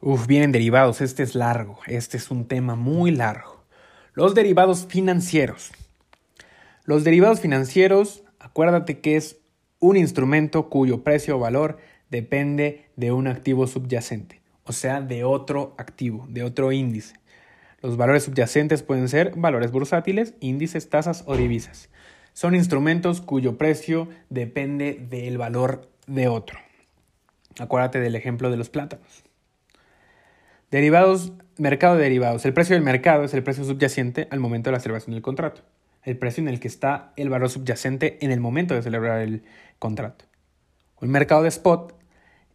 Uf, vienen derivados, este es largo, este es un tema muy largo. Los derivados financieros. Los derivados financieros, acuérdate que es un instrumento cuyo precio o valor depende de un activo subyacente, o sea, de otro activo, de otro índice. Los valores subyacentes pueden ser valores bursátiles, índices, tasas o divisas. Son instrumentos cuyo precio depende del valor de otro. Acuérdate del ejemplo de los plátanos. Derivados, mercado de derivados. El precio del mercado es el precio subyacente al momento de la celebración del contrato. El precio en el que está el valor subyacente en el momento de celebrar el contrato. Un mercado de spot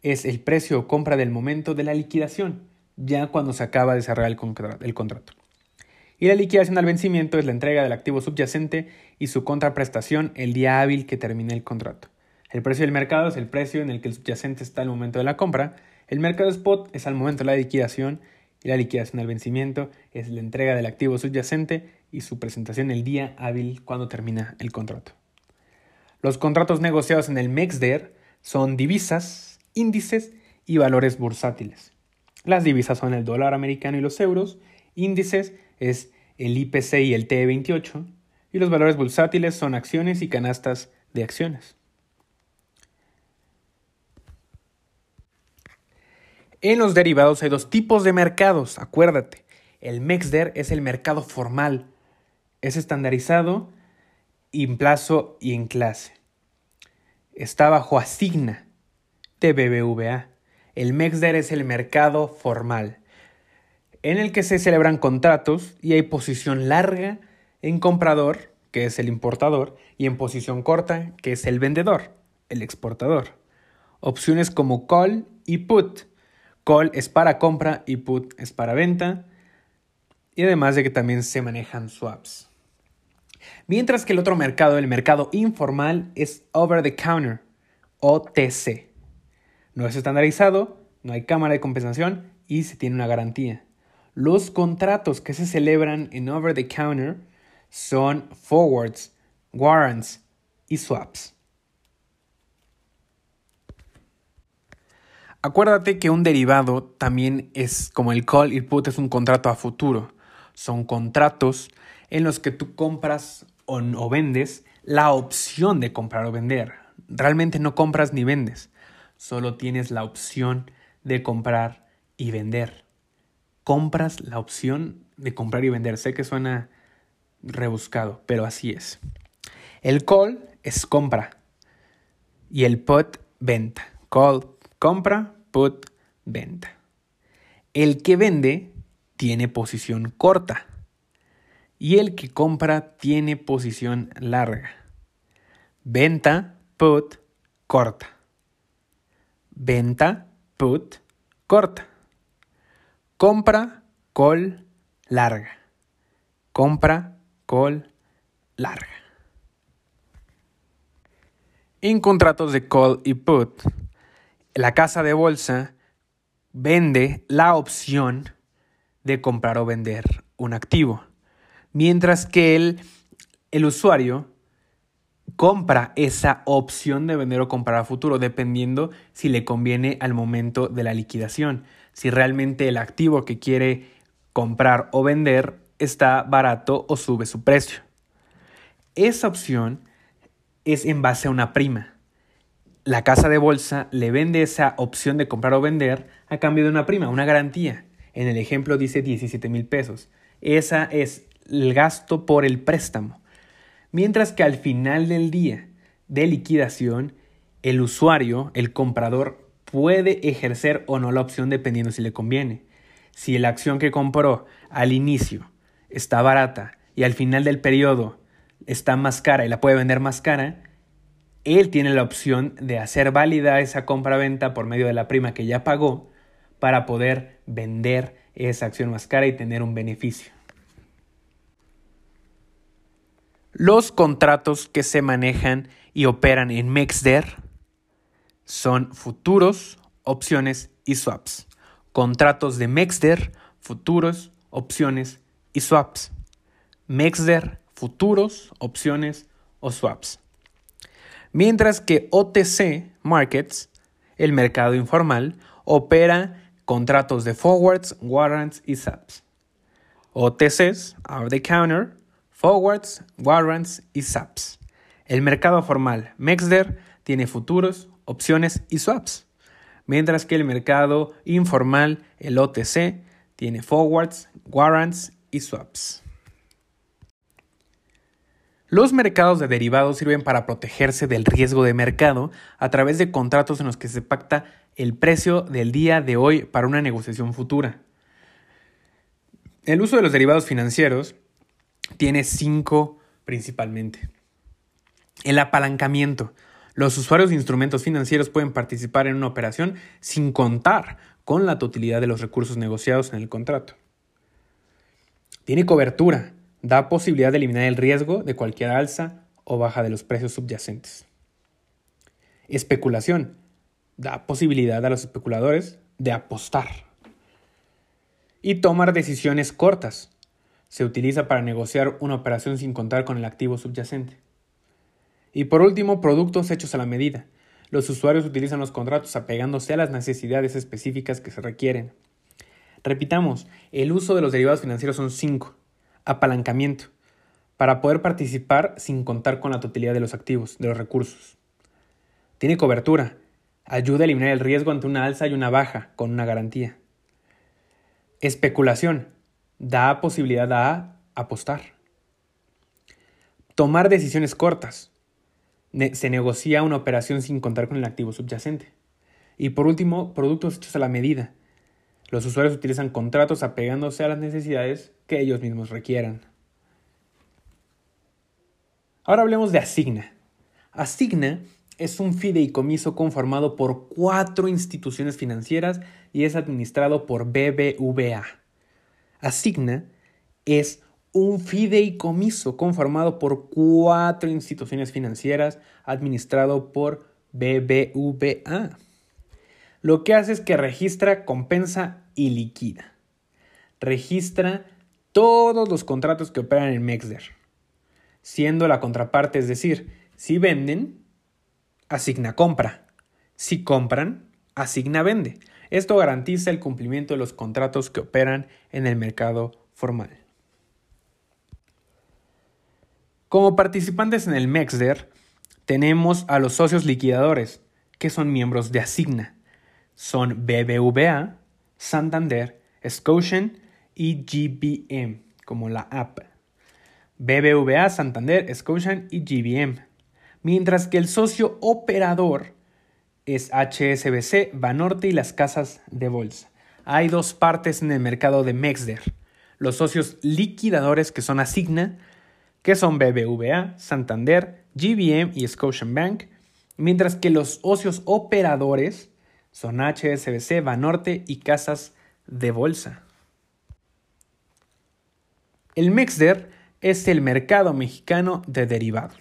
es el precio o compra del momento de la liquidación, ya cuando se acaba de cerrar el, el contrato. Y la liquidación al vencimiento es la entrega del activo subyacente y su contraprestación el día hábil que termine el contrato. El precio del mercado es el precio en el que el subyacente está al momento de la compra. El mercado spot es al momento de la liquidación y la liquidación al vencimiento es la entrega del activo subyacente y su presentación el día hábil cuando termina el contrato. Los contratos negociados en el MEXDER son divisas, índices y valores bursátiles. Las divisas son el dólar americano y los euros, índices es el IPC y el T28, y los valores bursátiles son acciones y canastas de acciones. En los derivados hay dos tipos de mercados, acuérdate. El MEXDER es el mercado formal, es estandarizado en plazo y en clase. Está bajo asigna de BBVA. El MEXDER es el mercado formal, en el que se celebran contratos y hay posición larga en comprador, que es el importador, y en posición corta, que es el vendedor, el exportador. Opciones como call y put. Call es para compra y put es para venta. Y además de que también se manejan swaps. Mientras que el otro mercado, el mercado informal, es over the counter, OTC. No es estandarizado, no hay cámara de compensación y se tiene una garantía. Los contratos que se celebran en over the counter son forwards, warrants y swaps. Acuérdate que un derivado también es como el call y el put es un contrato a futuro. Son contratos en los que tú compras o, vendes la opción de comprar o vender. Realmente no compras ni vendes solo tienes la opción de comprar y vender. Compras la opción de comprar y vender. Sé que suena rebuscado, pero así es. El call es compra y el put venta. Call, compra, put, venta. El que vende tiene posición corta y el que compra tiene posición larga. Venta, put, corta. Venta, put, corta. Compra, call, larga. Compra, call, larga. En contratos de call y put, la casa de bolsa vende la opción de comprar o vender un activo, mientras que el, el usuario compra esa opción de vender o comprar a futuro, dependiendo si le conviene al momento de la liquidación. Si realmente el activo que quiere comprar o vender está barato o sube su precio. Esa opción es en base a una prima. La casa de bolsa le vende esa opción de comprar o vender a cambio de una prima, una garantía. En el ejemplo dice 17 mil pesos. Esa es el gasto por el préstamo. Mientras que al final del día de liquidación, el usuario, el comprador, puede ejercer o no la opción dependiendo si le conviene. Si la acción que compró al inicio está barata y al final del periodo está más cara y la puede vender más cara, él tiene la opción de hacer válida esa compra-venta por medio de la prima que ya pagó para poder vender esa acción más cara y tener un beneficio. Los contratos que se manejan y operan en MEXDER son futuros, opciones y swaps. Contratos de MEXDER, futuros, opciones y swaps. MEXDER, futuros, opciones o swaps. Mientras que OTC Markets, el mercado informal, opera contratos de forwards, warrants y SAPs. OTCs, over the counter, forwards, warrants y SAPs. El mercado formal, MEXDER, tiene futuros, opciones y swaps, mientras que el mercado informal, el OTC, tiene forwards, warrants y swaps. Los mercados de derivados sirven para protegerse del riesgo de mercado a través de contratos en los que se pacta el precio del día de hoy para una negociación futura. El uso de los derivados financieros tiene cinco principalmente. El apalancamiento. Los usuarios de instrumentos financieros pueden participar en una operación sin contar con la totalidad de los recursos negociados en el contrato. Tiene cobertura da posibilidad de eliminar el riesgo de cualquier alza o baja de los precios subyacentes. Especulación da posibilidad a los especuladores de apostar. Y tomar decisiones cortas. Se utiliza para negociar una operación sin contar con el activo subyacente. Y por último, productos hechos a la medida. Los usuarios utilizan los contratos apegándose a las necesidades específicas que se requieren. Repitamos, el uso de los derivados financieros son cinco apalancamiento, para poder participar sin contar con la totalidad de los activos, de los recursos. Tiene cobertura, ayuda a eliminar el riesgo ante una alza y una baja con una garantía. Especulación, da posibilidad a apostar. Tomar decisiones cortas. se negocia una operación sin contar con el activo subyacente. Y por último, productos hechos a la medida. Los usuarios utilizan contratos apegándose a las necesidades que ellos mismos requieran. Ahora hablemos de Asigna. Asigna es un fideicomiso conformado por cuatro instituciones financieras y es administrado por BBVA. Asigna es un fideicomiso conformado por cuatro instituciones financieras administrado por BBVA. Lo que hace es que registra, compensa y liquida. Registra todos los contratos que operan en Mexder, siendo la contraparte, es decir, si venden, asigna compra. Si compran, asigna vende. Esto garantiza el cumplimiento de los contratos que operan en el mercado formal. Como participantes en el MEXDER, tenemos a los socios liquidadores, que son miembros de Asigna. Son BBVA, Santander, Scotian y GBM, como la app. BBVA, Santander, Scotian y GBM. Mientras que el socio operador es HSBC, Banorte y las casas de bolsa. Hay dos partes en el mercado de Mexder. Los socios liquidadores que son Asigna, que son BBVA, Santander, GBM y Scotiabank, mientras que los socios operadores son HSBC, Banorte y casas de bolsa. El MEXDER es el mercado mexicano de derivados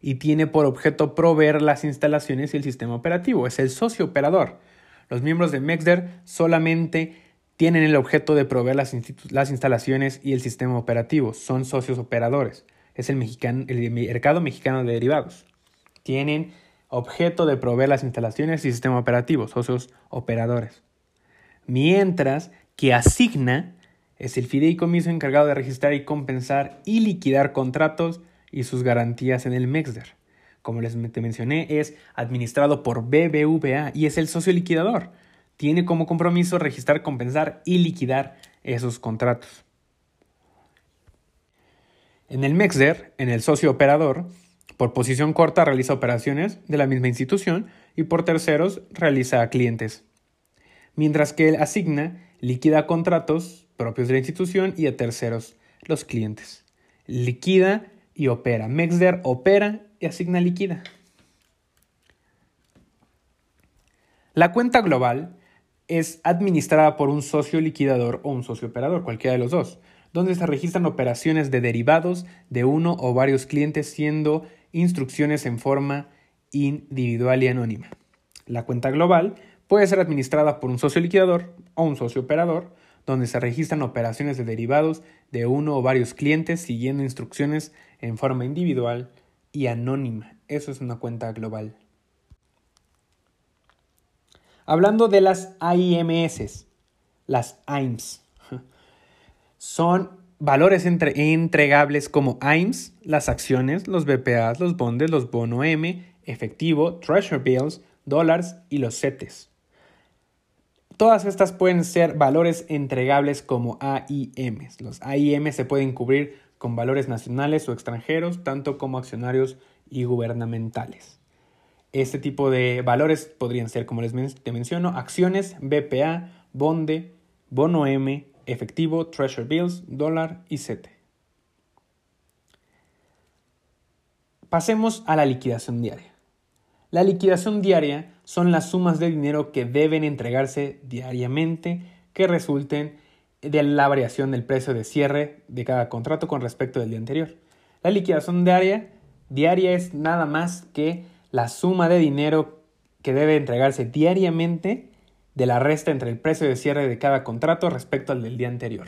y tiene por objeto proveer las instalaciones y el sistema operativo. Es el socio operador. Los miembros de MEXDER solamente tienen el objeto de proveer las, instalaciones y el sistema operativo. Son socios operadores. Es el, el mercado mexicano de derivados. Tienen objeto de proveer las instalaciones y sistema operativo, socios operadores. Mientras que asigna es el fideicomiso encargado de registrar y compensar y liquidar contratos y sus garantías en el MEXDER. Como les mencioné, es administrado por BBVA y es el socio liquidador. Tiene como compromiso registrar, compensar y liquidar esos contratos. En el MEXDER, en el socio operador, por posición corta realiza operaciones de la misma institución y por terceros realiza a clientes. Mientras que él asigna, liquida contratos propios de la institución y a terceros, los clientes. Liquida y opera. Mexder opera y asigna liquida. La cuenta global es administrada por un socio liquidador o un socio operador, cualquiera de los dos, donde se registran operaciones de derivados de uno o varios clientes siendo instrucciones en forma individual y anónima. La cuenta global puede ser administrada por un socio liquidador o un socio operador, donde se registran operaciones de derivados de uno o varios clientes siguiendo instrucciones en forma individual y anónima. Eso es una cuenta global. Hablando de las AIMS, las AIMS, son valores entregables como AIMS, las acciones, los BPAs, los bondes, los bono M, efectivo, treasure bills, dólares y los CETES. Todas estas pueden ser valores entregables como AIMs. Los AIM se pueden cubrir con valores nacionales o extranjeros, tanto como accionarios y gubernamentales. Este tipo de valores podrían ser, como les menciono, acciones, BPA, bonde, bono M, efectivo, treasure bills, dólar y CETE. Pasemos a la liquidación diaria. La liquidación diaria son las sumas de dinero que deben entregarse diariamente que resulten de la variación del precio de cierre de cada contrato con respecto del día anterior. La liquidación diaria, diaria es nada más que la suma de dinero que debe entregarse diariamente de la resta entre el precio de cierre de cada contrato respecto al del día anterior.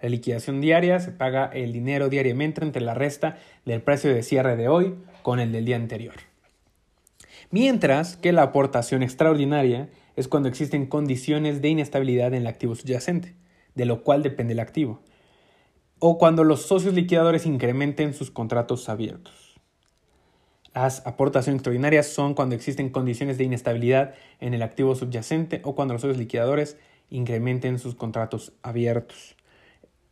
La liquidación diaria se paga el dinero diariamente entre la resta del precio de cierre de hoy con el del día anterior. Mientras que la aportación extraordinaria es cuando existen condiciones de inestabilidad en el activo subyacente, de lo cual depende el activo, o cuando los socios liquidadores incrementen sus contratos abiertos. Las aportaciones extraordinarias son cuando existen condiciones de inestabilidad en el activo subyacente o cuando los socios liquidadores incrementen sus contratos abiertos.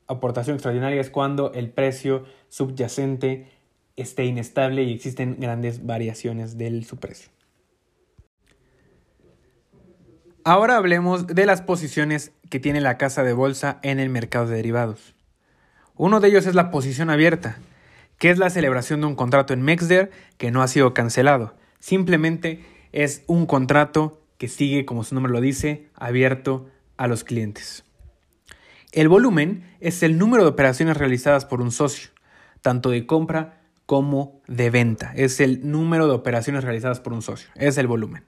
Aportación extraordinaria es cuando el precio subyacente esté inestable y existen grandes variaciones de su precio. Ahora hablemos de las posiciones que tiene la casa de bolsa en el mercado de derivados. Uno de ellos es la posición abierta, que es la celebración de un contrato en Mexder que no ha sido cancelado. Simplemente es un contrato que sigue, como su nombre lo dice, abierto a los clientes. El volumen es el número de operaciones realizadas por un socio, tanto de compra como de venta. Es el número de operaciones realizadas por un socio. Es el volumen.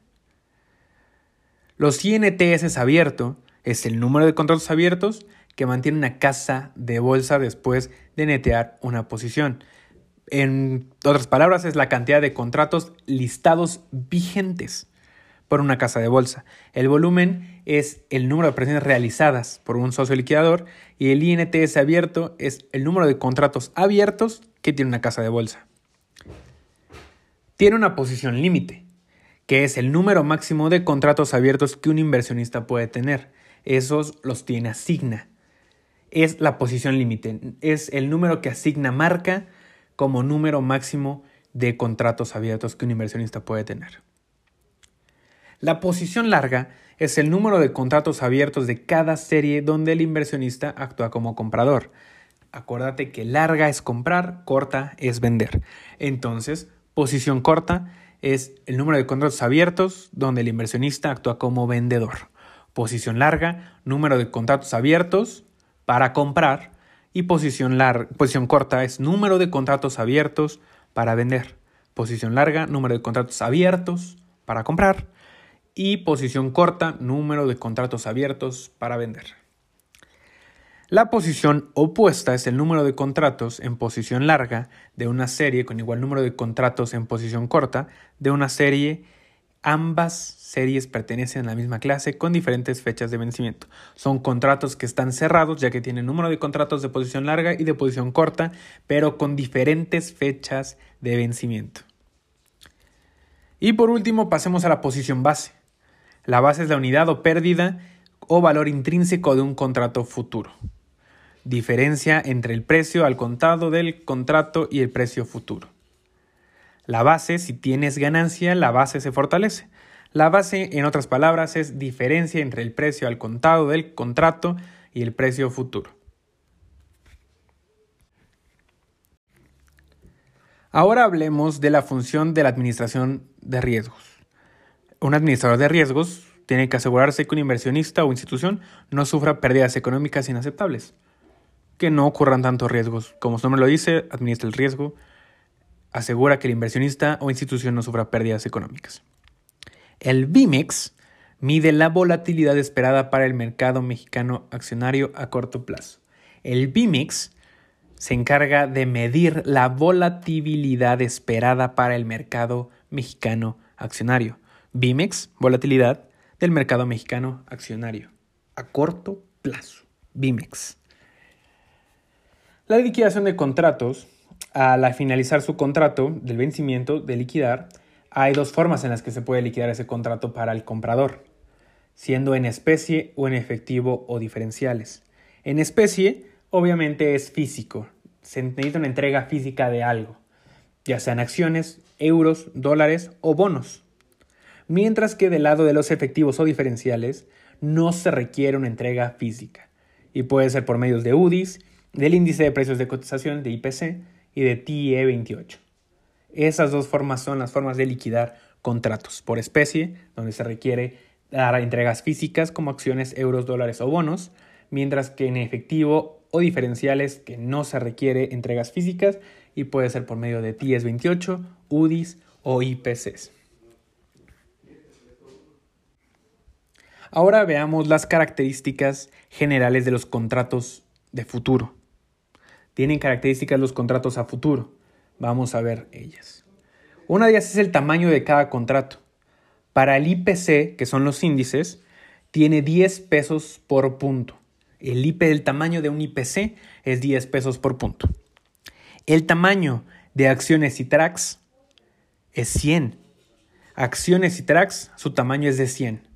Los INTS abierto es el número de contratos abiertos que mantiene una casa de bolsa después de netear una posición. En otras palabras, es la cantidad de contratos listados vigentes por una casa de bolsa. El volumen es el número de operaciones realizadas por un socio liquidador y el INTS abierto es el número de contratos abiertos que tiene una casa de bolsa. Tiene una posición límite, que es el número máximo de contratos abiertos que un inversionista puede tener. Esos los tiene asigna. Es la posición límite, es el número que asigna marca como número máximo de contratos abiertos que un inversionista puede tener. La posición larga es el número de contratos abiertos de cada serie donde el inversionista actúa como comprador. Acuérdate que larga es comprar, corta es vender. Entonces, posición corta es el número de contratos abiertos donde el inversionista actúa como vendedor. Posición larga, número de contratos abiertos para comprar. Y posición, posición corta es número de contratos abiertos para vender. Posición larga, número de contratos abiertos para comprar. Y posición corta, número de contratos abiertos para vender. La posición opuesta es el número de contratos en posición larga de una serie con igual número de contratos en posición corta de una serie. Ambas series pertenecen a la misma clase con diferentes fechas de vencimiento. Son contratos que están cerrados ya que tienen número de contratos de posición larga y de posición corta, pero con diferentes fechas de vencimiento. Y por último pasemos a la posición base. La base es la unidad o pérdida o valor intrínseco de un contrato futuro diferencia entre el precio al contado del contrato y el precio futuro. La base, si tienes ganancia, la base se fortalece. La base, en otras palabras, es diferencia entre el precio al contado del contrato y el precio futuro. Ahora hablemos de la función de la administración de riesgos. Un administrador de riesgos tiene que asegurarse que un inversionista o institución no sufra pérdidas económicas inaceptables que no ocurran tantos riesgos. Como su nombre lo dice, administra el riesgo, asegura que el inversionista o institución no sufra pérdidas económicas. El BIMEX mide la volatilidad esperada para el mercado mexicano accionario a corto plazo. El BIMEX se encarga de medir la volatilidad esperada para el mercado mexicano accionario. BIMEX, volatilidad, del mercado mexicano accionario a corto plazo, BIMEX. La liquidación de contratos, al finalizar su contrato del vencimiento de liquidar, hay dos formas en las que se puede liquidar ese contrato para el comprador, siendo en especie o en efectivo o diferenciales. En especie, obviamente es físico, se necesita una entrega física de algo, ya sean acciones, euros, dólares o bonos. Mientras que del lado de los efectivos o diferenciales, no se requiere una entrega física y puede ser por medios de UDIs, del índice de precios de cotización de IPC y de TIE 28. Esas dos formas son las formas de liquidar contratos por especie, donde se requiere dar entregas físicas como acciones, euros, dólares o bonos, mientras que en efectivo o diferenciales que no se requiere entregas físicas y puede ser por medio de TIES 28, UDIs o IPCs. Ahora veamos las características generales de los contratos de futuro. Tienen características los contratos a futuro. Vamos a ver ellas. Una de ellas es el tamaño de cada contrato. Para el IPC, que son los índices, tiene 10 pesos por punto. El IP del tamaño de un IPC es 10 pesos por punto. El tamaño de acciones y tracks es 100. Acciones y tracks, su tamaño es de 100.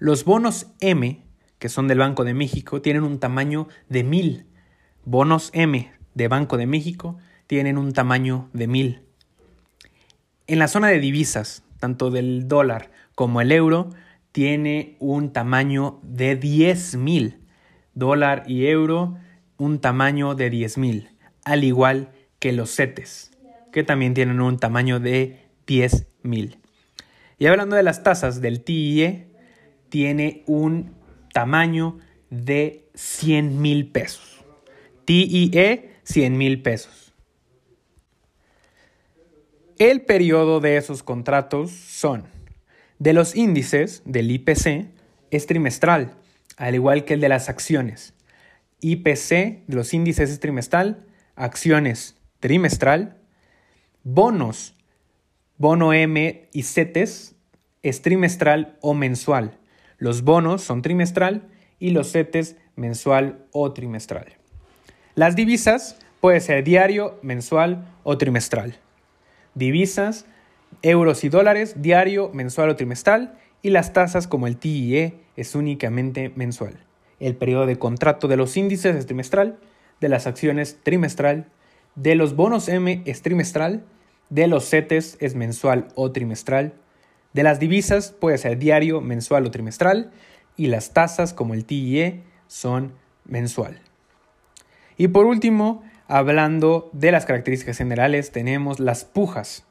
Los bonos M, que son del Banco de México, tienen un tamaño de 1000. Bonos M de Banco de México tienen un tamaño de 1000. En la zona de divisas, tanto del dólar como el euro, tiene un tamaño de 10.000 dólar y euro un tamaño de 10.000, al igual que los CETES, que también tienen un tamaño de 10.000. Y hablando de las tasas del TIE, tiene un tamaño de 100 mil pesos. TIE, 100 mil pesos. El periodo de esos contratos son de los índices del IPC es trimestral al igual que el de las acciones. IPC los índices es trimestral, acciones trimestral, bonos, bono M y CETES es trimestral o mensual. Los bonos son trimestral y los CETES mensual o trimestral. Las divisas puede ser diario, mensual o trimestral. Divisas, euros y dólares, diario, mensual o trimestral y las tasas como el TIE es únicamente mensual. El periodo de contrato de los índices es trimestral, de las acciones trimestral, de los bonos M es trimestral, de los CETES es mensual o trimestral, de las divisas puede ser diario, mensual o trimestral, y las tasas como el TIE son mensual. Y por último, hablando de las características generales, tenemos las pujas.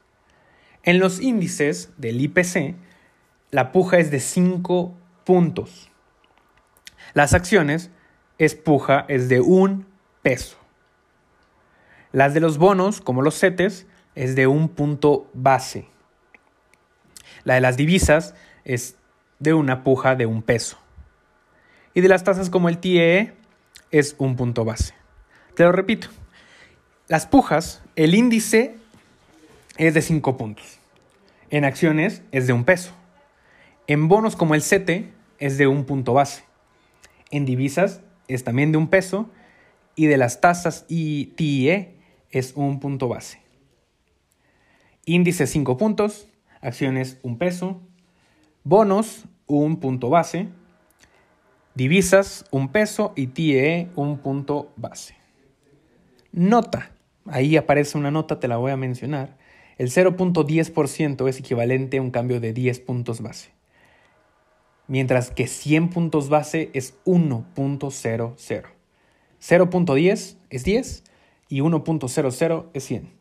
En los índices del IPC, la puja es de 5 puntos. Las acciones es puja es de un peso. Las de los bonos, como los CETES, es de un punto base. La de las divisas es de una puja de un peso. Y de las tasas como el TIE es un punto base. Te lo repito. Las pujas, el índice es de 5 puntos. En acciones es de un peso. En bonos como el CETE es de un punto base. En divisas es también de un peso y de las tasas TIE es un punto base. Índice 5 puntos, acciones un peso, bonos un punto base, divisas un peso y TIE un punto base. Nota, ahí aparece una nota, te la voy a mencionar. El 0.10% es equivalente a un cambio de 10 puntos base mientras que 100 puntos base es 1.00. 0.10 es 10 y 1.00 es 100.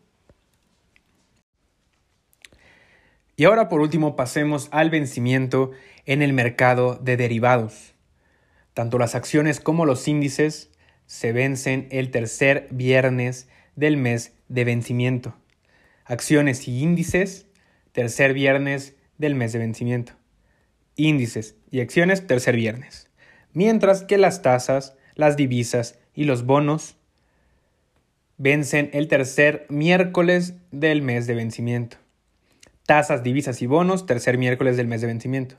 Y ahora por último pasemos al vencimiento en el mercado de derivados. Tanto las acciones como los índices se vencen el tercer viernes del mes de vencimiento. Acciones y índices, tercer viernes del mes de vencimiento índices y acciones tercer viernes, mientras que las tasas, las divisas y los bonos vencen el tercer miércoles del mes de vencimiento. Tasas, divisas y bonos, tercer miércoles del mes de vencimiento.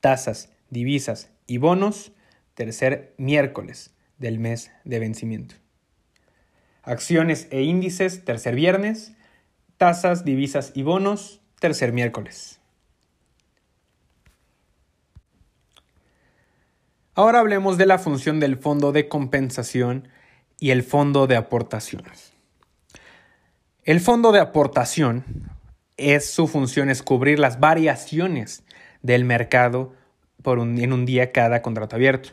tasas, divisas y bonos, tercer miércoles del mes de vencimiento. Acciones e índices, tercer viernes. Tasas, divisas y bonos, tercer miércoles. Ahora hablemos de la función del fondo de compensación y el fondo de aportaciones. El fondo de aportación es su función es cubrir las variaciones del mercado por en un día cada contrato abierto.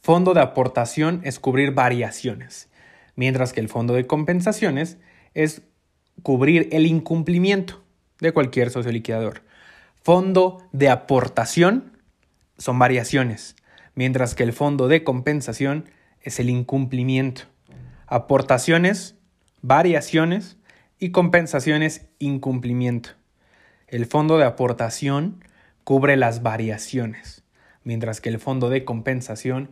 Fondo de aportación es cubrir variaciones, mientras que el fondo de compensaciones es cubrir el incumplimiento de cualquier socio liquidador. Fondo de aportación son variaciones, mientras que el fondo de compensación es el incumplimiento. Aportaciones, variaciones y compensaciones, incumplimiento. El fondo de aportación cubre las variaciones, mientras que el fondo de compensación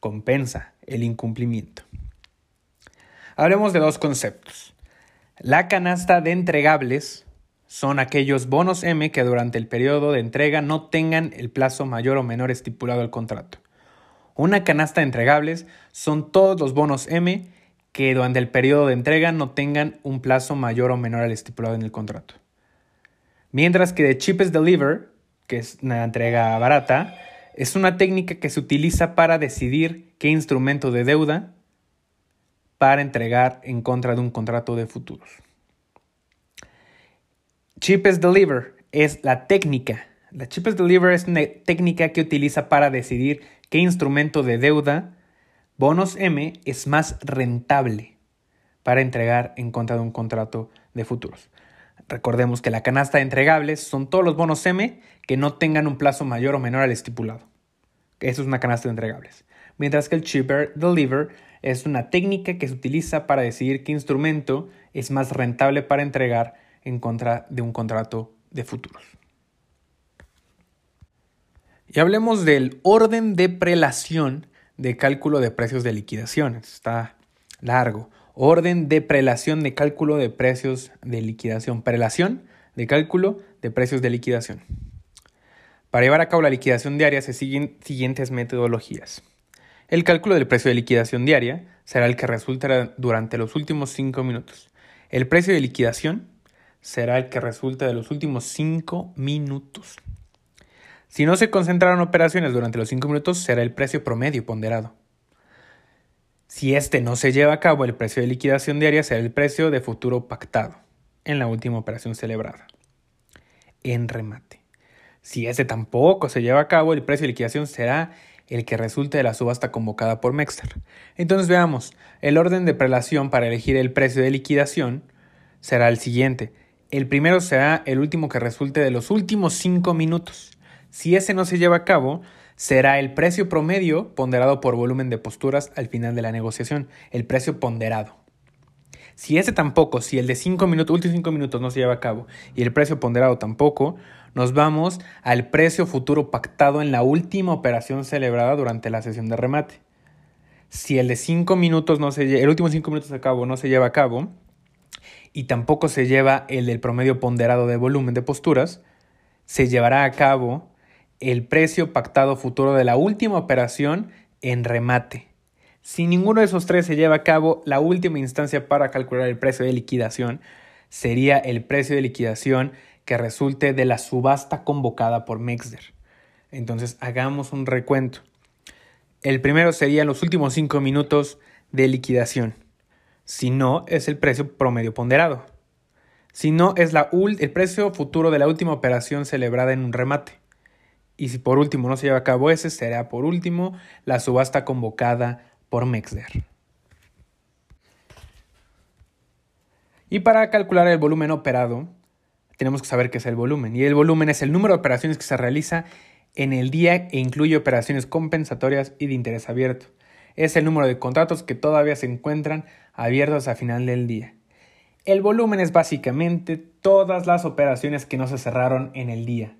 compensa el incumplimiento. Hablemos de dos conceptos. La canasta de entregables son aquellos bonos M que durante el periodo de entrega no tengan el plazo mayor o menor estipulado al contrato. Una canasta de entregables son todos los bonos M que durante el periodo de entrega no tengan un plazo mayor o menor al estipulado en el contrato. Mientras que de cheapest deliver, que es una entrega barata, es una técnica que se utiliza para decidir qué instrumento de deuda para entregar en contra de un contrato de futuros. Cheapest Deliver es la técnica. La Cheapest Deliver es una técnica que utiliza para decidir qué instrumento de deuda, bonos M, es más rentable para entregar en contra de un contrato de futuros. Recordemos que la canasta de entregables son todos los bonos M que no tengan un plazo mayor o menor al estipulado. Eso es una canasta de entregables. Mientras que el Cheaper Deliver es una técnica que se utiliza para decidir qué instrumento es más rentable para entregar en contra de un contrato de futuros. Y hablemos del orden de prelación de cálculo de precios de liquidación. Está largo. Orden de prelación de cálculo de precios de liquidación. Prelación de cálculo de precios de liquidación. Para llevar a cabo la liquidación diaria se siguen siguientes metodologías. El cálculo del precio de liquidación diaria será el que resultará durante los últimos 5 minutos. El precio de liquidación será el que resulta de los últimos 5 minutos. Si no se concentraron operaciones durante los 5 minutos, será el precio promedio ponderado. Si este no se lleva a cabo, el precio de liquidación diaria será el precio de futuro pactado en la última operación celebrada. En remate. Si este tampoco se lleva a cabo, el precio de liquidación será el que resulte de la subasta convocada por Mexter. Entonces veamos, el orden de prelación para elegir el precio de liquidación será el siguiente. El primero será el último que resulte de los últimos 5 minutos. Si ese no se lleva a cabo, será el precio promedio ponderado por volumen de posturas al final de la negociación, el precio ponderado. Si ese tampoco, si el de 5 minutos, últimos 5 minutos no se lleva a cabo y el precio ponderado tampoco, nos vamos al precio futuro pactado en la última operación celebrada durante la sesión de remate. Si el de 5 minutos no se el último 5 minutos a cabo no se lleva a cabo, y tampoco se lleva el del promedio ponderado de volumen de posturas, se llevará a cabo el precio pactado futuro de la última operación en remate. Si ninguno de esos tres se lleva a cabo, la última instancia para calcular el precio de liquidación sería el precio de liquidación que resulte de la subasta convocada por Mexder. Entonces hagamos un recuento. El primero sería los últimos cinco minutos de liquidación. Si no, es el precio promedio ponderado. Si no, es la el precio futuro de la última operación celebrada en un remate. Y si por último no se lleva a cabo ese, será por último la subasta convocada por Mexder. Y para calcular el volumen operado, tenemos que saber qué es el volumen. Y el volumen es el número de operaciones que se realiza en el día e incluye operaciones compensatorias y de interés abierto es el número de contratos que todavía se encuentran abiertos a final del día. El volumen es básicamente todas las operaciones que no se cerraron en el día.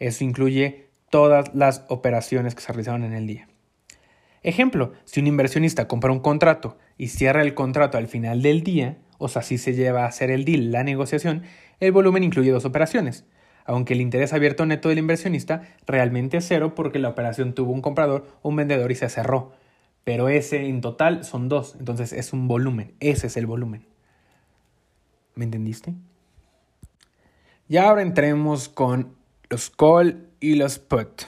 Eso incluye todas las operaciones que se realizaron en el día. Ejemplo, si un inversionista compra un contrato y cierra el contrato al final del día, o sea, si se lleva a hacer el deal, la negociación, el volumen incluye dos operaciones. aunque el interés abierto neto del inversionista realmente es cero porque la operación tuvo un comprador, un vendedor y se cerró. Pero ese en total son dos, entonces es un volumen, ese es el volumen. ¿Me entendiste? Y ahora entremos con los call y los put.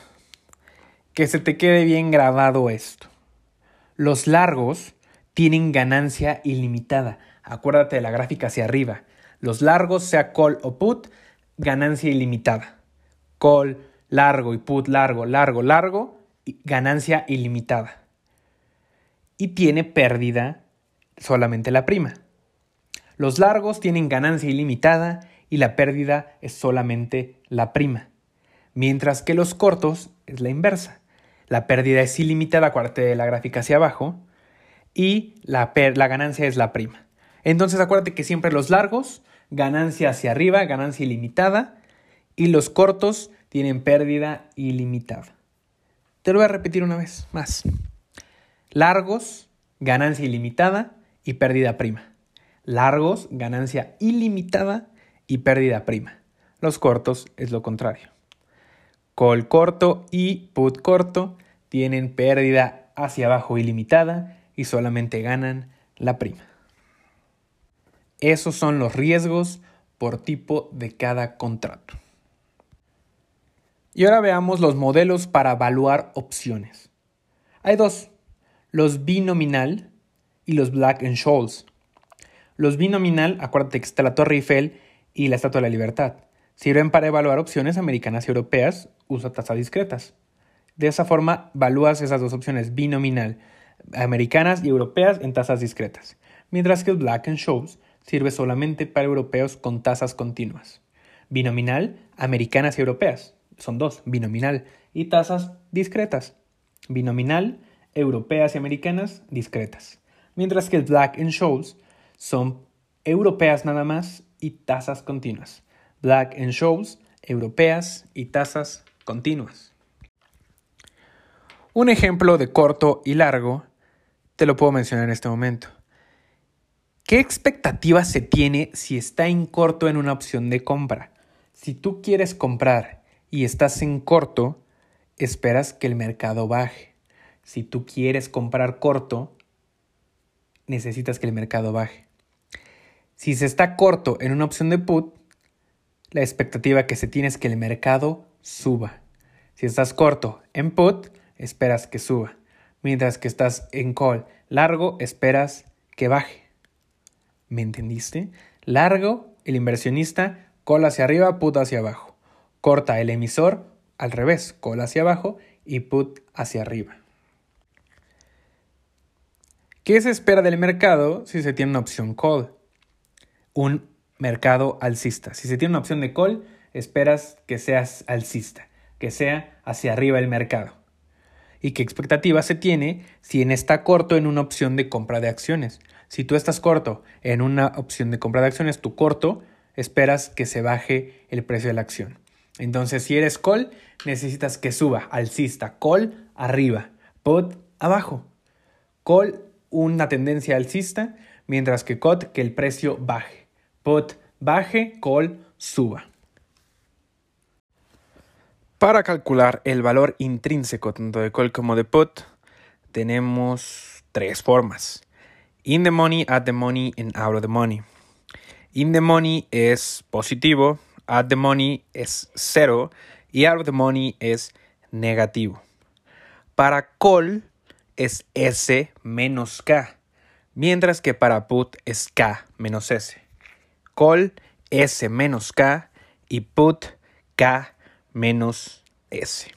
Que se te quede bien grabado esto. Los largos tienen ganancia ilimitada. Acuérdate de la gráfica hacia arriba. Los largos, sea call o put, ganancia ilimitada. Call, largo y put, largo, largo, largo, ganancia ilimitada. Y tiene pérdida solamente la prima. Los largos tienen ganancia ilimitada y la pérdida es solamente la prima. Mientras que los cortos es la inversa. La pérdida es ilimitada, acuérdate de la gráfica hacia abajo, y la, la ganancia es la prima. Entonces acuérdate que siempre los largos ganancia hacia arriba, ganancia ilimitada, y los cortos tienen pérdida ilimitada. Te lo voy a repetir una vez más. Largos, ganancia ilimitada y pérdida prima. Largos, ganancia ilimitada y pérdida prima. Los cortos es lo contrario. Call corto y put corto tienen pérdida hacia abajo ilimitada y solamente ganan la prima. Esos son los riesgos por tipo de cada contrato. Y ahora veamos los modelos para evaluar opciones. Hay dos, los binominal y los Black and Scholes. Los binominal, acuérdate que está la Torre Eiffel y la Estatua de la Libertad. Sirven para evaluar opciones americanas y europeas, usa tasas discretas. De esa forma, evalúas esas dos opciones binominal, americanas y europeas en tasas discretas. Mientras que el Black and Scholes sirve solamente para europeos con tasas continuas. Binominal, americanas y europeas. Son dos, binominal. Y tasas discretas. Binominal, europeas y americanas, discretas. Mientras que el Black and Scholes son europeas nada más y tasas continuas. Black and Scholes, europeas y tasas continuas. Un ejemplo de corto y largo te lo puedo mencionar en este momento. ¿Qué expectativa se tiene si está en corto en una opción de compra? Si tú quieres comprar y estás en corto, esperas que el mercado baje. Si tú quieres comprar corto, necesitas que el mercado baje. Si se está corto en una opción de put, la expectativa que se tiene es que el mercado suba. Si estás corto en put, esperas que suba. Mientras que estás en call largo, esperas que baje. ¿Me entendiste? Largo, el inversionista, cola hacia arriba, put hacia abajo. Corta el emisor, al revés, cola hacia abajo y put hacia arriba. ¿Qué se espera del mercado si se tiene una opción call? Un mercado alcista. Si se tiene una opción de call, esperas que seas alcista, que sea hacia arriba el mercado. ¿Y qué expectativa se tiene si en está corto en una opción de compra de acciones? Si tú estás corto en una opción de compra de acciones, tu corto esperas que se baje el precio de la acción. Entonces, si eres call, necesitas que suba alcista. Call arriba, put abajo. Call una tendencia alcista, mientras que cot que el precio baje. Put baje, call suba. Para calcular el valor intrínseco tanto de call como de put, tenemos tres formas. In the money, at the money and out of the money. In the money es positivo, at the money es cero y out of the money es negativo. Para call es S menos K, mientras que para put es K menos S. Call S menos K y put K menos S.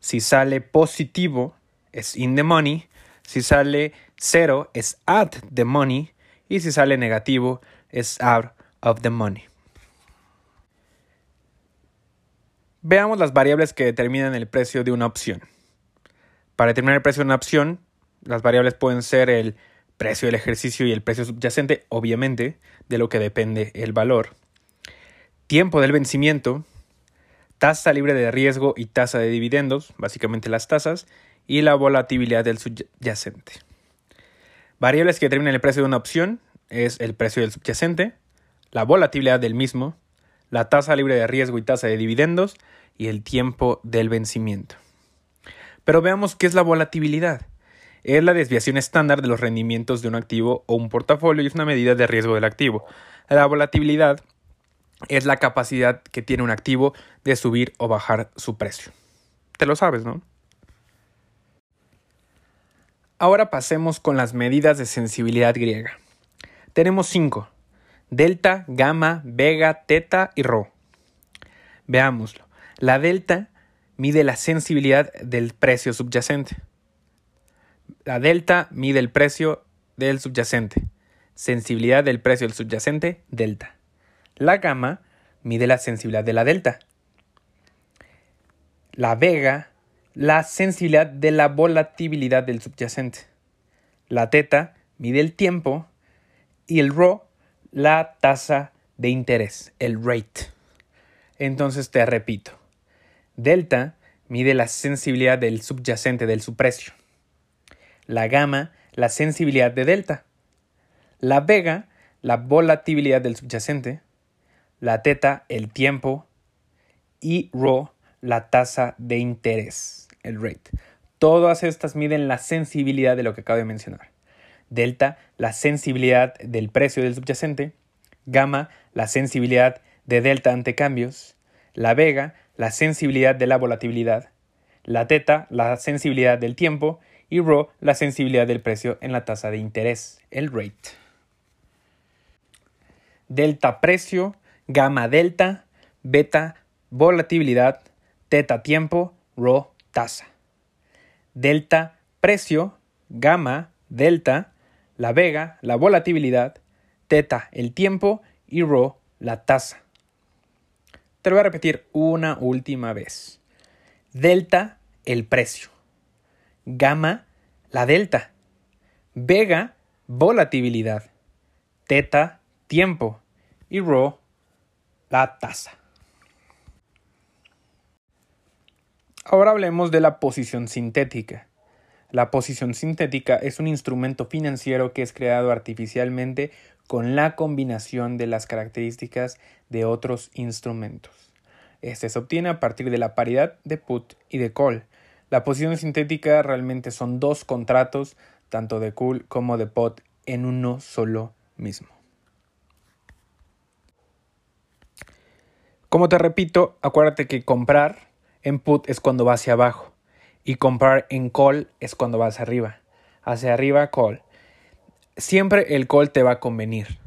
Si sale positivo es in the money, si sale 0 es at the money y si sale negativo es out of the money. Veamos las variables que determinan el precio de una opción. Para determinar el precio de una opción, las variables pueden ser el precio del ejercicio y el precio subyacente, obviamente, de lo que depende el valor. Tiempo del vencimiento, tasa libre de riesgo y tasa de dividendos, básicamente las tasas, y la volatilidad del subyacente. Variables que determinan el precio de una opción es el precio del subyacente, la volatilidad del mismo, la tasa libre de riesgo y tasa de dividendos y el tiempo del vencimiento. Pero veamos qué es la volatilidad. Es la desviación estándar de los rendimientos de un activo o un portafolio y es una medida de riesgo del activo. La volatilidad es la capacidad que tiene un activo de subir o bajar su precio. Te lo sabes, ¿no? Ahora pasemos con las medidas de sensibilidad griega. Tenemos cinco. Delta, gamma, vega, teta y rho. Veámoslo. La delta mide la sensibilidad del precio subyacente. La delta mide el precio del subyacente. Sensibilidad del precio del subyacente, delta. La gamma mide la sensibilidad de la delta. La vega la sensibilidad de la volatilidad del subyacente. La teta mide el tiempo y el rho la tasa de interés, el rate. Entonces te repito, delta mide la sensibilidad del subyacente del subprecio. La gamma, la sensibilidad de delta. La vega, la volatilidad del subyacente. La teta, el tiempo. Y rho, la tasa de interés, el rate. Todas estas miden la sensibilidad de lo que acabo de mencionar. Delta, la sensibilidad del precio del subyacente. Gamma, la sensibilidad de delta ante cambios. La vega, la sensibilidad de la volatilidad. La teta, la sensibilidad del tiempo. Y rho, la sensibilidad del precio en la tasa de interés, el rate. Delta precio, gamma delta, beta volatilidad, teta tiempo, rho tasa. Delta precio, gamma delta, la vega la volatilidad, teta el tiempo y rho la tasa. Te lo voy a repetir una última vez. Delta el precio, gamma la delta, vega volatilidad, teta tiempo y rho la tasa. Ahora hablemos de la posición sintética. La posición sintética es un instrumento financiero que es creado artificialmente con la combinación de las características de otros instrumentos. Este se obtiene a partir de la paridad de put y de call. La posición sintética realmente son dos contratos, tanto de call como de put, en uno solo mismo. Como te repito, acuérdate que comprar en put es cuando va hacia abajo y comprar en call es cuando va hacia arriba. Hacia arriba call. Siempre el call te va a convenir.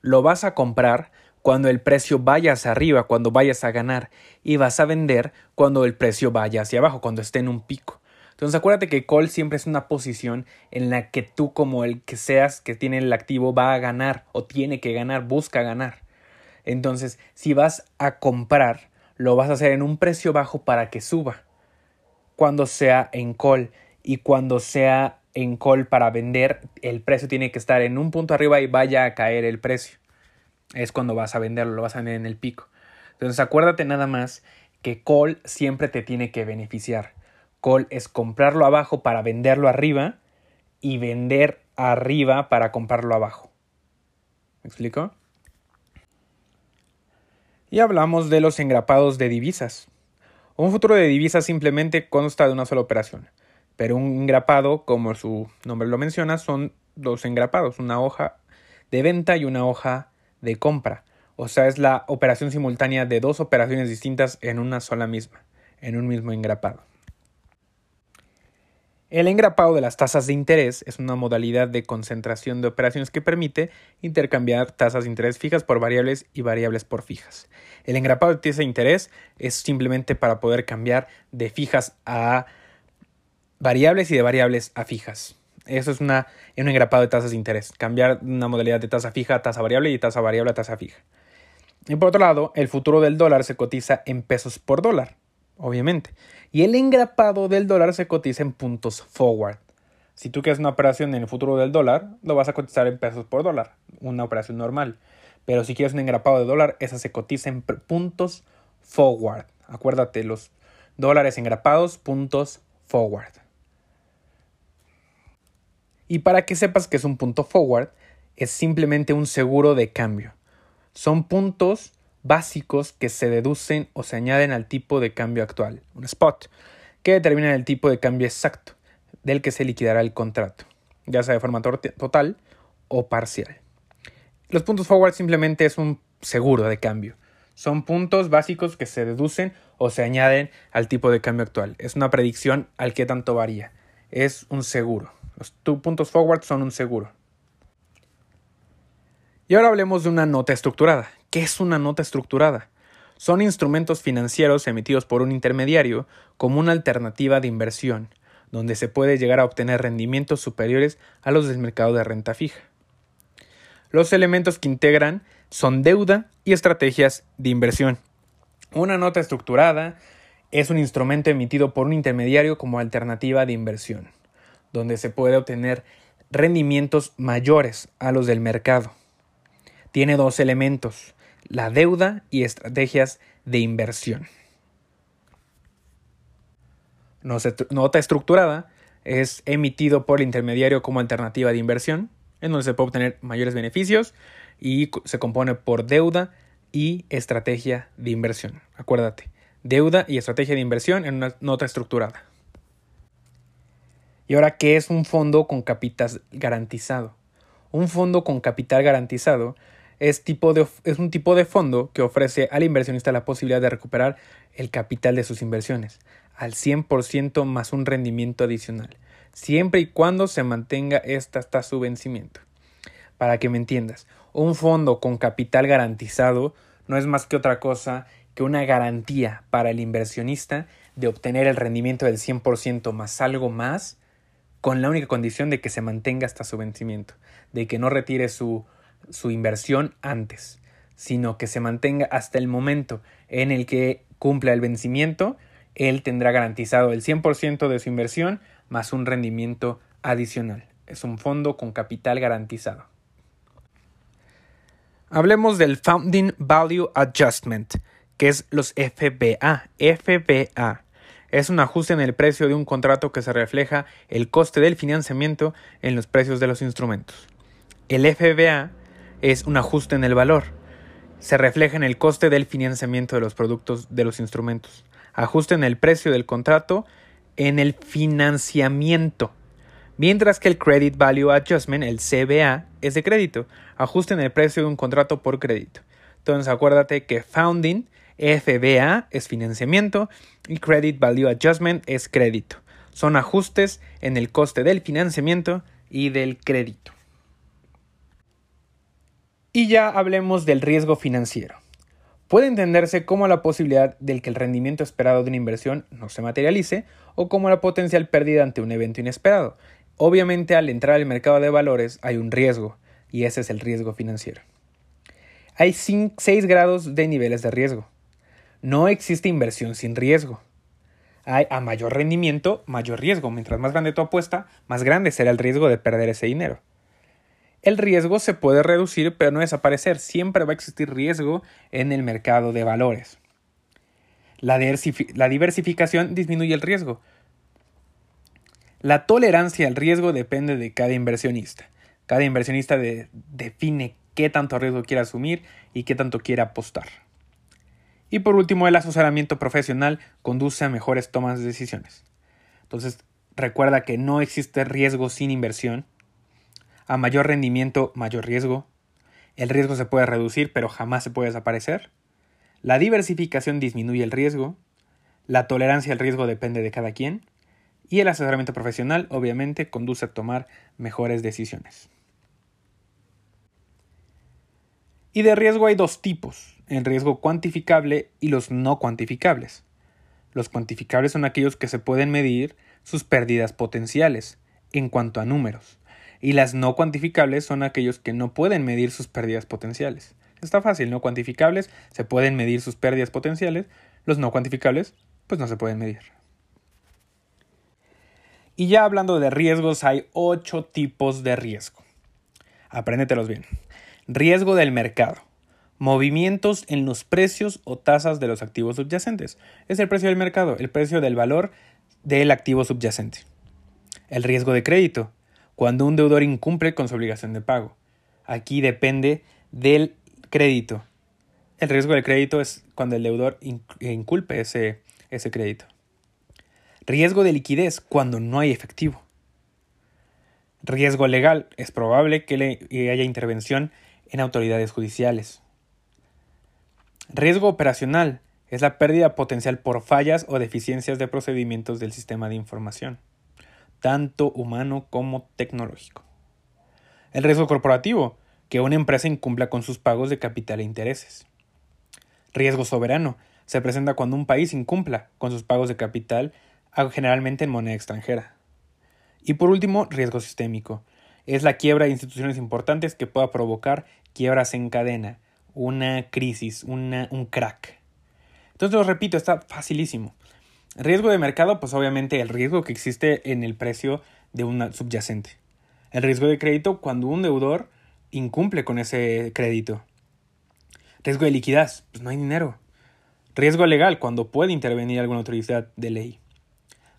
Lo vas a comprar cuando el precio vaya hacia arriba, cuando vayas a ganar, y vas a vender cuando el precio vaya hacia abajo, cuando esté en un pico. Entonces acuérdate que call siempre es una posición en la que tú como el que seas que tiene el activo va a ganar o tiene que ganar, busca ganar. Entonces, si vas a comprar, lo vas a hacer en un precio bajo para que suba cuando sea en call y cuando sea en call para vender el precio tiene que estar en un punto arriba y vaya a caer el precio es cuando vas a venderlo lo vas a vender en el pico entonces acuérdate nada más que call siempre te tiene que beneficiar call es comprarlo abajo para venderlo arriba y vender arriba para comprarlo abajo ¿me explico? Y hablamos de los engrapados de divisas. Un futuro de divisas simplemente consta de una sola operación, pero un engrapado, como su nombre lo menciona, son dos engrapados, una hoja de venta y una hoja de compra. O sea, es la operación simultánea de dos operaciones distintas en una sola misma, en un mismo engrapado. El engrapado de las tasas de interés es una modalidad de concentración de operaciones que permite intercambiar tasas de interés fijas por variables y variables por fijas. El engrapado de tasa de interés es simplemente para poder cambiar de fijas a variables y de variables a fijas. Eso es una, un engrapado de tasas de interés, cambiar una modalidad de tasa fija a tasa variable y tasa variable a tasa fija. Y por otro lado, el futuro del dólar se cotiza en pesos por dólar obviamente. Y el engrapado del dólar se cotiza en puntos forward. Si tú quieres una operación en el futuro del dólar, lo vas a cotizar en pesos por dólar, una operación normal. Pero si quieres un engrapado de dólar, esa se cotiza en puntos forward. Acuérdate, los dólares engrapados, puntos forward. Y para que sepas que es un punto forward, es simplemente un seguro de cambio. Son puntos básicos que se deducen o se añaden al tipo de cambio actual, un spot, que determina el tipo de cambio exacto del que se liquidará el contrato, ya sea de forma total o parcial. Los puntos forward simplemente es un seguro de cambio. Son puntos básicos que se deducen o se añaden al tipo de cambio actual. Es una predicción al que tanto varía. Es un seguro. Los puntos forward son un seguro. Y ahora hablemos de una nota estructurada. ¿Qué es una nota estructurada? Son instrumentos financieros emitidos por un intermediario como una alternativa de inversión, donde se puede llegar a obtener rendimientos superiores a los del mercado de renta fija. Los elementos que integran son deuda y estrategias de inversión. Una nota estructurada es un instrumento emitido por un intermediario como alternativa de inversión, donde se puede obtener rendimientos mayores a los del mercado. Tiene dos elementos, la deuda y estrategias de inversión. Nota estructurada es emitido por el intermediario como alternativa de inversión, en donde se puede obtener mayores beneficios y se compone por deuda y estrategia de inversión. Acuérdate, deuda y estrategia de inversión en una nota estructurada. Y ahora, ¿qué es un fondo con capital garantizado? Un fondo con capital garantizado es, tipo de, es un tipo de fondo que ofrece al inversionista la posibilidad de recuperar el capital de sus inversiones al 100% más un rendimiento adicional, siempre y cuando se mantenga esta hasta su vencimiento. Para que me entiendas, un fondo con capital garantizado no es más que otra cosa que una garantía para el inversionista de obtener el rendimiento del 100% más algo más, con la única condición de que se mantenga hasta su vencimiento, de que no retire su, su inversión antes, sino que se mantenga hasta el momento en el que cumpla el vencimiento, él tendrá garantizado el 100% de su inversión más un rendimiento adicional. Es un fondo con capital garantizado. Hablemos del Founding Value Adjustment, que es los FBA. FBA es un ajuste en el precio de un contrato que se refleja el coste del financiamiento en los precios de los instrumentos. El FBA es un ajuste en el valor. Se refleja en el coste del financiamiento de los productos de los instrumentos. Ajuste en el precio del contrato en el financiamiento mientras que el Credit Value Adjustment, el CBA, es de crédito, ajuste en el precio de un contrato por crédito. Entonces acuérdate que Founding, FBA es financiamiento y Credit Value Adjustment es crédito. Son ajustes en el coste del financiamiento y del crédito. Y ya hablemos del riesgo financiero. Puede entenderse como la posibilidad del que el rendimiento esperado de una inversión no se materialice o como la potencial pérdida ante un evento inesperado, Obviamente al entrar al mercado de valores hay un riesgo y ese es el riesgo financiero. Hay seis grados de niveles de riesgo. No existe inversión sin riesgo. Hay a mayor rendimiento, mayor riesgo. Mientras más grande tu apuesta, más grande será el riesgo de perder ese dinero. El riesgo se puede reducir pero no desaparecer. Siempre va a existir riesgo en el mercado de valores. La, diversificación disminuye el riesgo. La tolerancia al riesgo depende de cada inversionista. Cada inversionista define qué tanto riesgo quiere asumir y qué tanto quiere apostar. Y por último, el asesoramiento profesional conduce a mejores tomas de decisiones. Entonces, recuerda que no existe riesgo sin inversión. A mayor rendimiento, mayor riesgo. El riesgo se puede reducir, pero jamás se puede desaparecer. La diversificación disminuye el riesgo. La tolerancia al riesgo depende de cada quien y el asesoramiento profesional obviamente conduce a tomar mejores decisiones. Y de riesgo hay dos tipos, el riesgo cuantificable y los no cuantificables. Los cuantificables son aquellos que se pueden medir sus pérdidas potenciales en cuanto a números, y las no cuantificables son aquellos que no pueden medir sus pérdidas potenciales. Está fácil, no cuantificables se pueden medir sus pérdidas potenciales, los no cuantificables pues no se pueden medir. Y ya hablando de riesgos, hay ocho tipos de riesgo. Apréndetelos bien. Riesgo del mercado. Movimientos en los precios o tasas de los activos subyacentes. Es el precio del mercado, el precio del valor del activo subyacente. El riesgo de crédito. Cuando un deudor incumple con su obligación de pago. Aquí depende del crédito. El riesgo del crédito es cuando el deudor inculpe ese, ese crédito. Riesgo de liquidez cuando no hay efectivo. Riesgo legal. Es probable que haya intervención en autoridades judiciales. Riesgo operacional. Es la pérdida potencial por fallas o deficiencias de procedimientos del sistema de información, tanto humano como tecnológico. El riesgo corporativo. Que una empresa incumpla con sus pagos de capital e intereses. Riesgo soberano. Se presenta cuando un país incumpla con sus pagos de capital, generalmente en moneda extranjera. Y por último, riesgo sistémico. Es la quiebra de instituciones importantes que pueda provocar quiebras en cadena, una crisis, una, un crack. Entonces lo repito, está facilísimo. Riesgo de mercado, pues obviamente el riesgo que existe en el precio de un subyacente. El riesgo de crédito cuando un deudor incumple con ese crédito. Riesgo de liquidez, pues no hay dinero. Riesgo legal, cuando puede intervenir alguna autoridad de ley.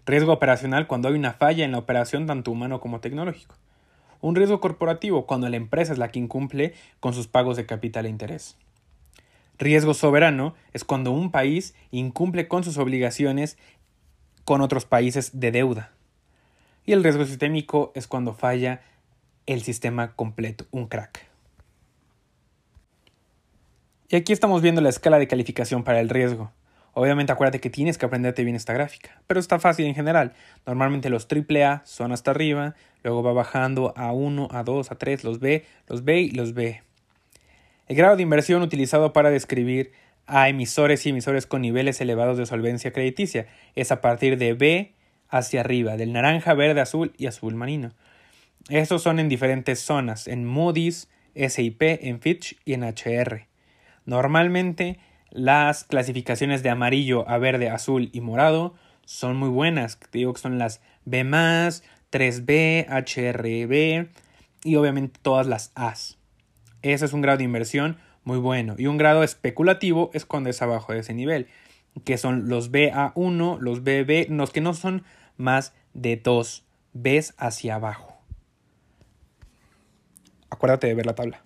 Riesgo operacional cuando hay una falla en la operación tanto humano como tecnológico. Un riesgo corporativo cuando la empresa es la que incumple con sus pagos de capital e interés. Riesgo soberano es cuando un país incumple con sus obligaciones con otros países de deuda. Y el riesgo sistémico es cuando falla el sistema completo, un crack. Y aquí estamos viendo la escala de calificación para el riesgo. Obviamente acuérdate que tienes que aprenderte bien esta gráfica, pero está fácil en general. Normalmente los AAA son hasta arriba, luego va bajando a 1, a 2, a 3, los B, los B y los B. El grado de inversión utilizado para describir a emisores y emisores con niveles elevados de solvencia crediticia es a partir de B hacia arriba, del naranja, verde, azul y azul marino. Estos son en diferentes zonas, en Moody's, SIP, en Fitch y en HR. Normalmente las clasificaciones de amarillo a verde, azul y morado son muy buenas. digo que son las B, 3B, HRB y obviamente todas las As. Ese es un grado de inversión muy bueno. Y un grado especulativo es cuando es abajo de ese nivel, que son los BA1, los BB, los que no son más de dos Bs hacia abajo. Acuérdate de ver la tabla.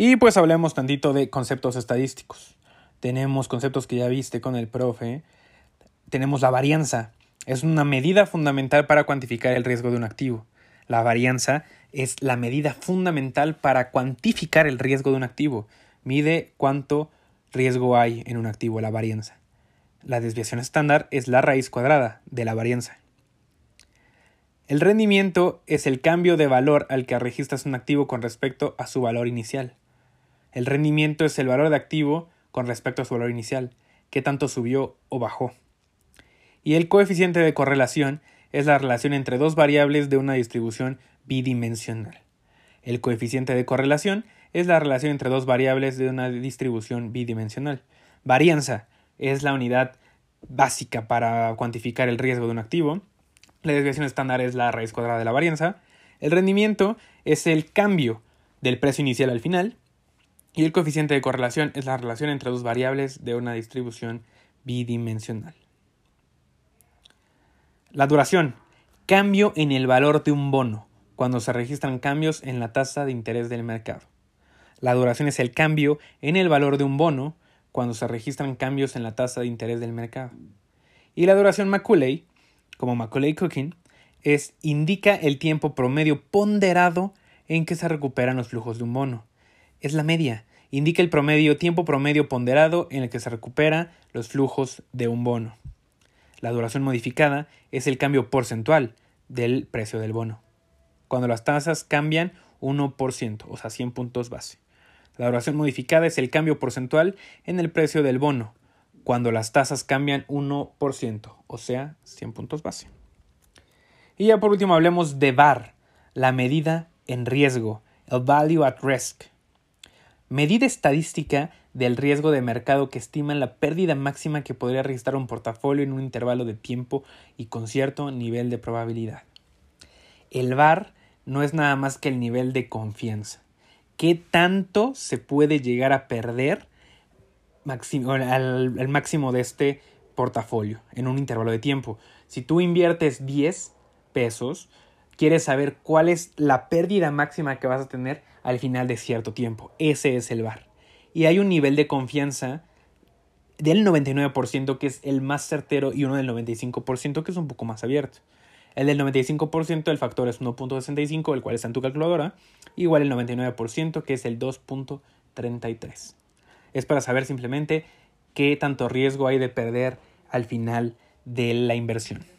Y pues hablemos tantito de conceptos estadísticos. Tenemos conceptos que ya viste con el profe. Tenemos la varianza. Es una medida fundamental para cuantificar el riesgo de un activo. La varianza es la medida fundamental para cuantificar el riesgo de un activo. Mide cuánto riesgo hay en un activo, la varianza. La desviación estándar es la raíz cuadrada de la varianza. El rendimiento es el cambio de valor al que registras un activo con respecto a su valor inicial. El rendimiento es el valor de activo con respecto a su valor inicial, qué tanto subió o bajó. Y el coeficiente de correlación es la relación entre dos variables de una distribución bidimensional. El coeficiente de correlación es la relación entre dos variables de una distribución bidimensional. Varianza es la unidad básica para cuantificar el riesgo de un activo. La desviación estándar es la raíz cuadrada de la varianza. El rendimiento es el cambio del precio inicial al final. Y el coeficiente de correlación es la relación entre dos variables de una distribución bidimensional. La duración. Cambio en el valor de un bono cuando se registran cambios en la tasa de interés del mercado. La duración es el cambio en el valor de un bono cuando se registran cambios en la tasa de interés del mercado. Y la duración Macaulay, como Macaulay Cooking, es indica el tiempo promedio ponderado en que se recuperan los flujos de un bono. Es la media, indica el promedio, tiempo promedio ponderado en el que se recupera los flujos de un bono. La duración modificada es el cambio porcentual del precio del bono. Cuando las tasas cambian 1%, o sea, 100 puntos base. La duración modificada es el cambio porcentual en el precio del bono, cuando las tasas cambian 1%, o sea, 100 puntos base. Y ya por último hablemos de VAR, la medida en riesgo, el value at risk medida estadística del riesgo de mercado que estima la pérdida máxima que podría registrar un portafolio en un intervalo de tiempo y con cierto nivel de probabilidad. El VAR no es nada más que el nivel de confianza. ¿Qué tanto se puede llegar a perder al, máximo de este portafolio en un intervalo de tiempo? Si tú inviertes 10 pesos, quieres saber cuál es la pérdida máxima que vas a tener al final de cierto tiempo. Ese es el VAR. Y hay un nivel de confianza del 99% que es el más certero y uno del 95% que es un poco más abierto. El del 95% el factor es 1.65, el cual está en tu calculadora, igual el 99% que es el 2.33. Es para saber simplemente qué tanto riesgo hay de perder al final de la inversión.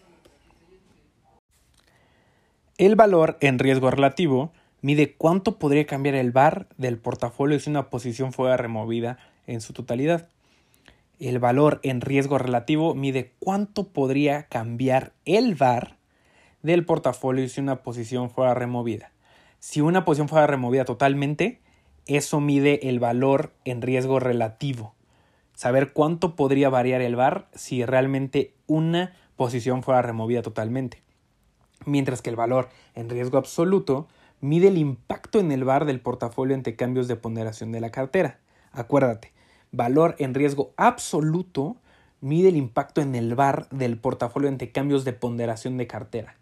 El valor en riesgo relativo mide cuánto podría cambiar el VAR del portafolio si una posición fuera removida en su totalidad. El valor en riesgo relativo mide cuánto podría cambiar el VAR del portafolio si una posición fuera removida. Si una posición fuera removida totalmente, eso mide el valor en riesgo relativo. Saber cuánto podría variar el VAR si realmente una posición fuera removida totalmente. Mientras que el valor en riesgo absoluto mide el impacto en el VAR del portafolio ante cambios de ponderación de la cartera. Acuérdate, valor en riesgo absoluto mide el impacto en el VAR del portafolio ante cambios de ponderación de cartera.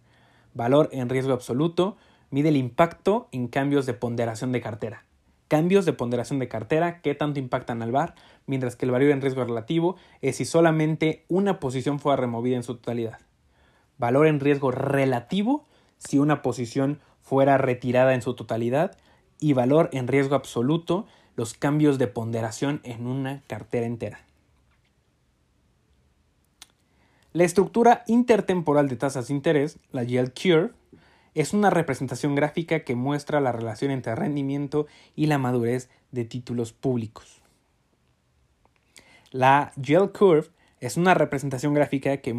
Valor en riesgo absoluto mide el impacto en cambios de ponderación de cartera. Cambios de ponderación de cartera, qué tanto impactan al VAR, mientras que el valor en riesgo relativo es si solamente una posición fuera removida en su totalidad. Valor en riesgo relativo si una posición fuera retirada en su totalidad y valor en riesgo absoluto los cambios de ponderación en una cartera entera. La estructura intertemporal de tasas de interés, la yield curve, es una representación gráfica que muestra la relación entre rendimiento y la madurez de títulos públicos. La yield curve es una representación gráfica que,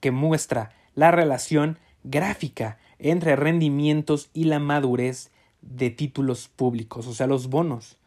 que muestra la relación gráfica entre rendimientos y la madurez de títulos públicos, o sea, los bonos.